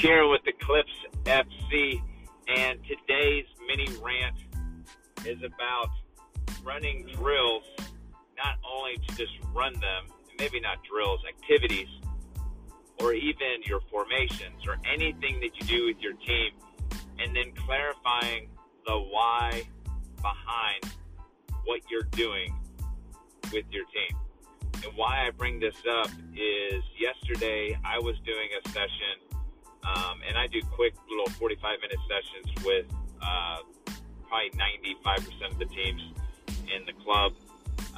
here with the Clips FC, and today's mini rant is about running drills, not only to just run them, maybe not drills, activities, or even your formations or anything that you do with your team, and then clarifying the why behind what you're doing with your team. And why I bring this up is yesterday I was doing a session um, and I do quick little 45 minute sessions with uh, probably 95% of the teams in the club,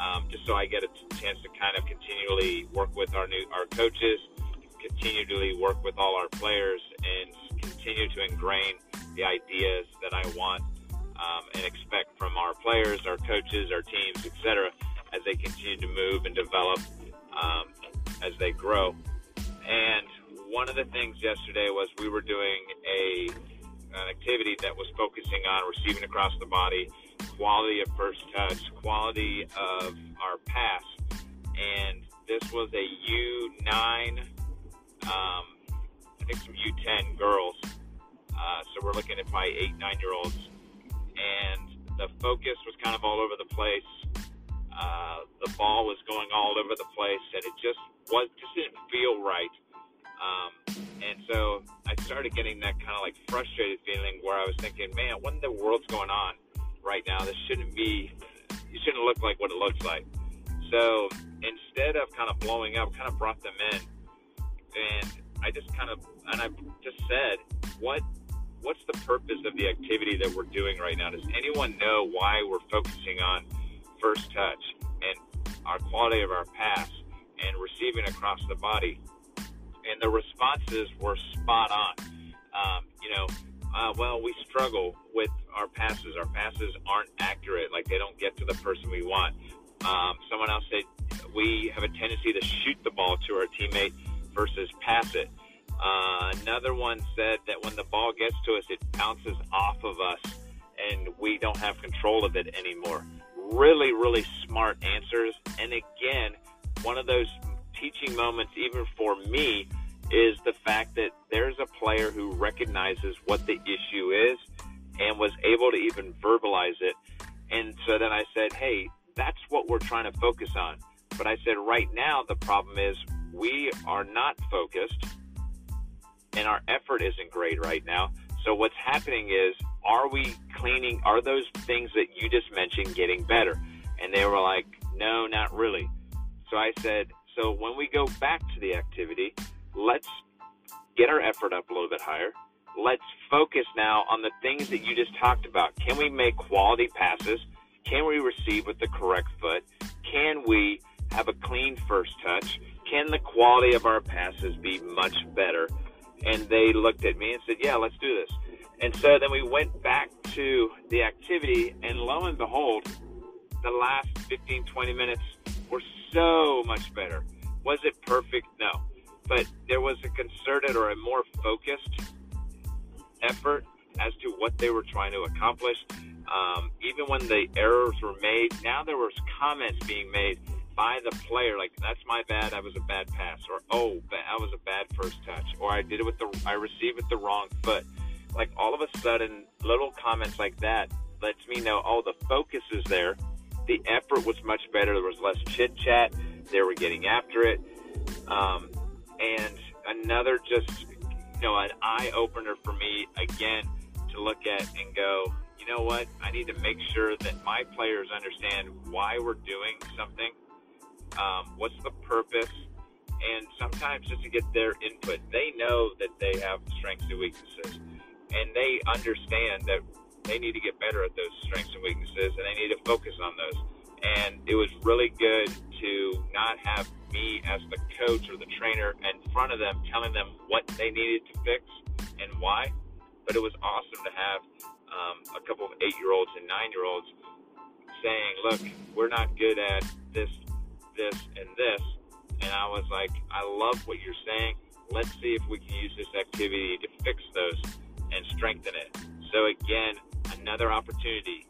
um, just so I get a chance to kind of continually work with our new our coaches, continually work with all our players, and continue to ingrain the ideas that I want um, and expect from our players, our coaches, our teams, etc., as they continue to move and develop um, as they grow. And one of the things yesterday was we were doing a an activity that was focusing on receiving across the body, quality of first touch, quality of our pass, and this was a U9, um, I think some U10 girls. Uh, so we're looking at probably eight, nine year olds, and the focus was kind of all over the place. Uh, the ball was going all over the place, and it just was just didn't feel right um, and so I started getting that kind of like frustrated feeling where I was thinking, man, what in the world's going on right now? This shouldn't be, it shouldn't look like what it looks like. So instead of kind of blowing up, kind of brought them in, and I just kind of, and I just said, what, what's the purpose of the activity that we're doing right now? Does anyone know why we're focusing on first touch and our quality of our pass and receiving across the body? And the responses were spot on. Um, you know, uh, well, we struggle with our passes. Our passes aren't accurate; like they don't get to the person we want. Um, someone else said we have a tendency to shoot the ball to our teammate versus pass it. Uh, another one said that when the ball gets to us, it bounces off of us, and we don't have control of it anymore. Really, really smart answers. And again, one of those teaching moments, even for me, is the fact that there's a player who recognizes what the issue is and was able to even verbalize it. And so then I said, hey, that's what we're trying to focus on. But I said, right now, the problem is we are not focused and our effort isn't great right now. So what's happening is, are we cleaning? Are those things that you just mentioned getting better? And they were like, no, not really. So I said, so when we go back to the activity, let's get our effort up a little bit higher. Let's focus now on the things that you just talked about. Can we make quality passes? Can we receive with the correct foot? Can we have a clean first touch? Can the quality of our passes be much better? And they looked at me and said, Yeah, let's do this. And so then we went back to the activity, and lo and behold, the last 15, 20 minutes were so much better. Was it perfect? No. But there was a concerted or a more focused effort as to what they were trying to accomplish. Um, even when the errors were made, now there was comments being made by the player, like "That's my bad. I was a bad pass," or "Oh, that was a bad first touch," or "I did it with the I received with the wrong foot." Like all of a sudden, little comments like that lets me know, oh, the focus is there the effort was much better. There was less chit chat. They were getting after it. Um, and another just, you know, an eye opener for me again to look at and go, you know what? I need to make sure that my players understand why we're doing something. Um, what's the purpose? And sometimes just to get their input, they know that they have strengths and weaknesses, and they understand that they need to get better at those strengths and weaknesses, and they need to focus on those. And it was really good to not have me as the coach or the trainer in front of them telling them what they needed to fix and why. But it was awesome to have um, a couple of eight year olds and nine year olds saying, Look, we're not good at this, this, and this. And I was like, I love what you're saying. Let's see if we can use this activity to fix those and strengthen it. So, again, another opportunity.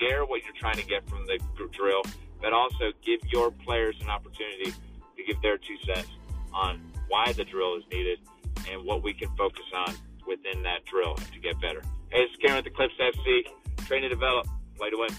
Share what you're trying to get from the drill, but also give your players an opportunity to give their two cents on why the drill is needed and what we can focus on within that drill to get better. Hey, it's Karen with the Clips FC. Train to develop, play to win.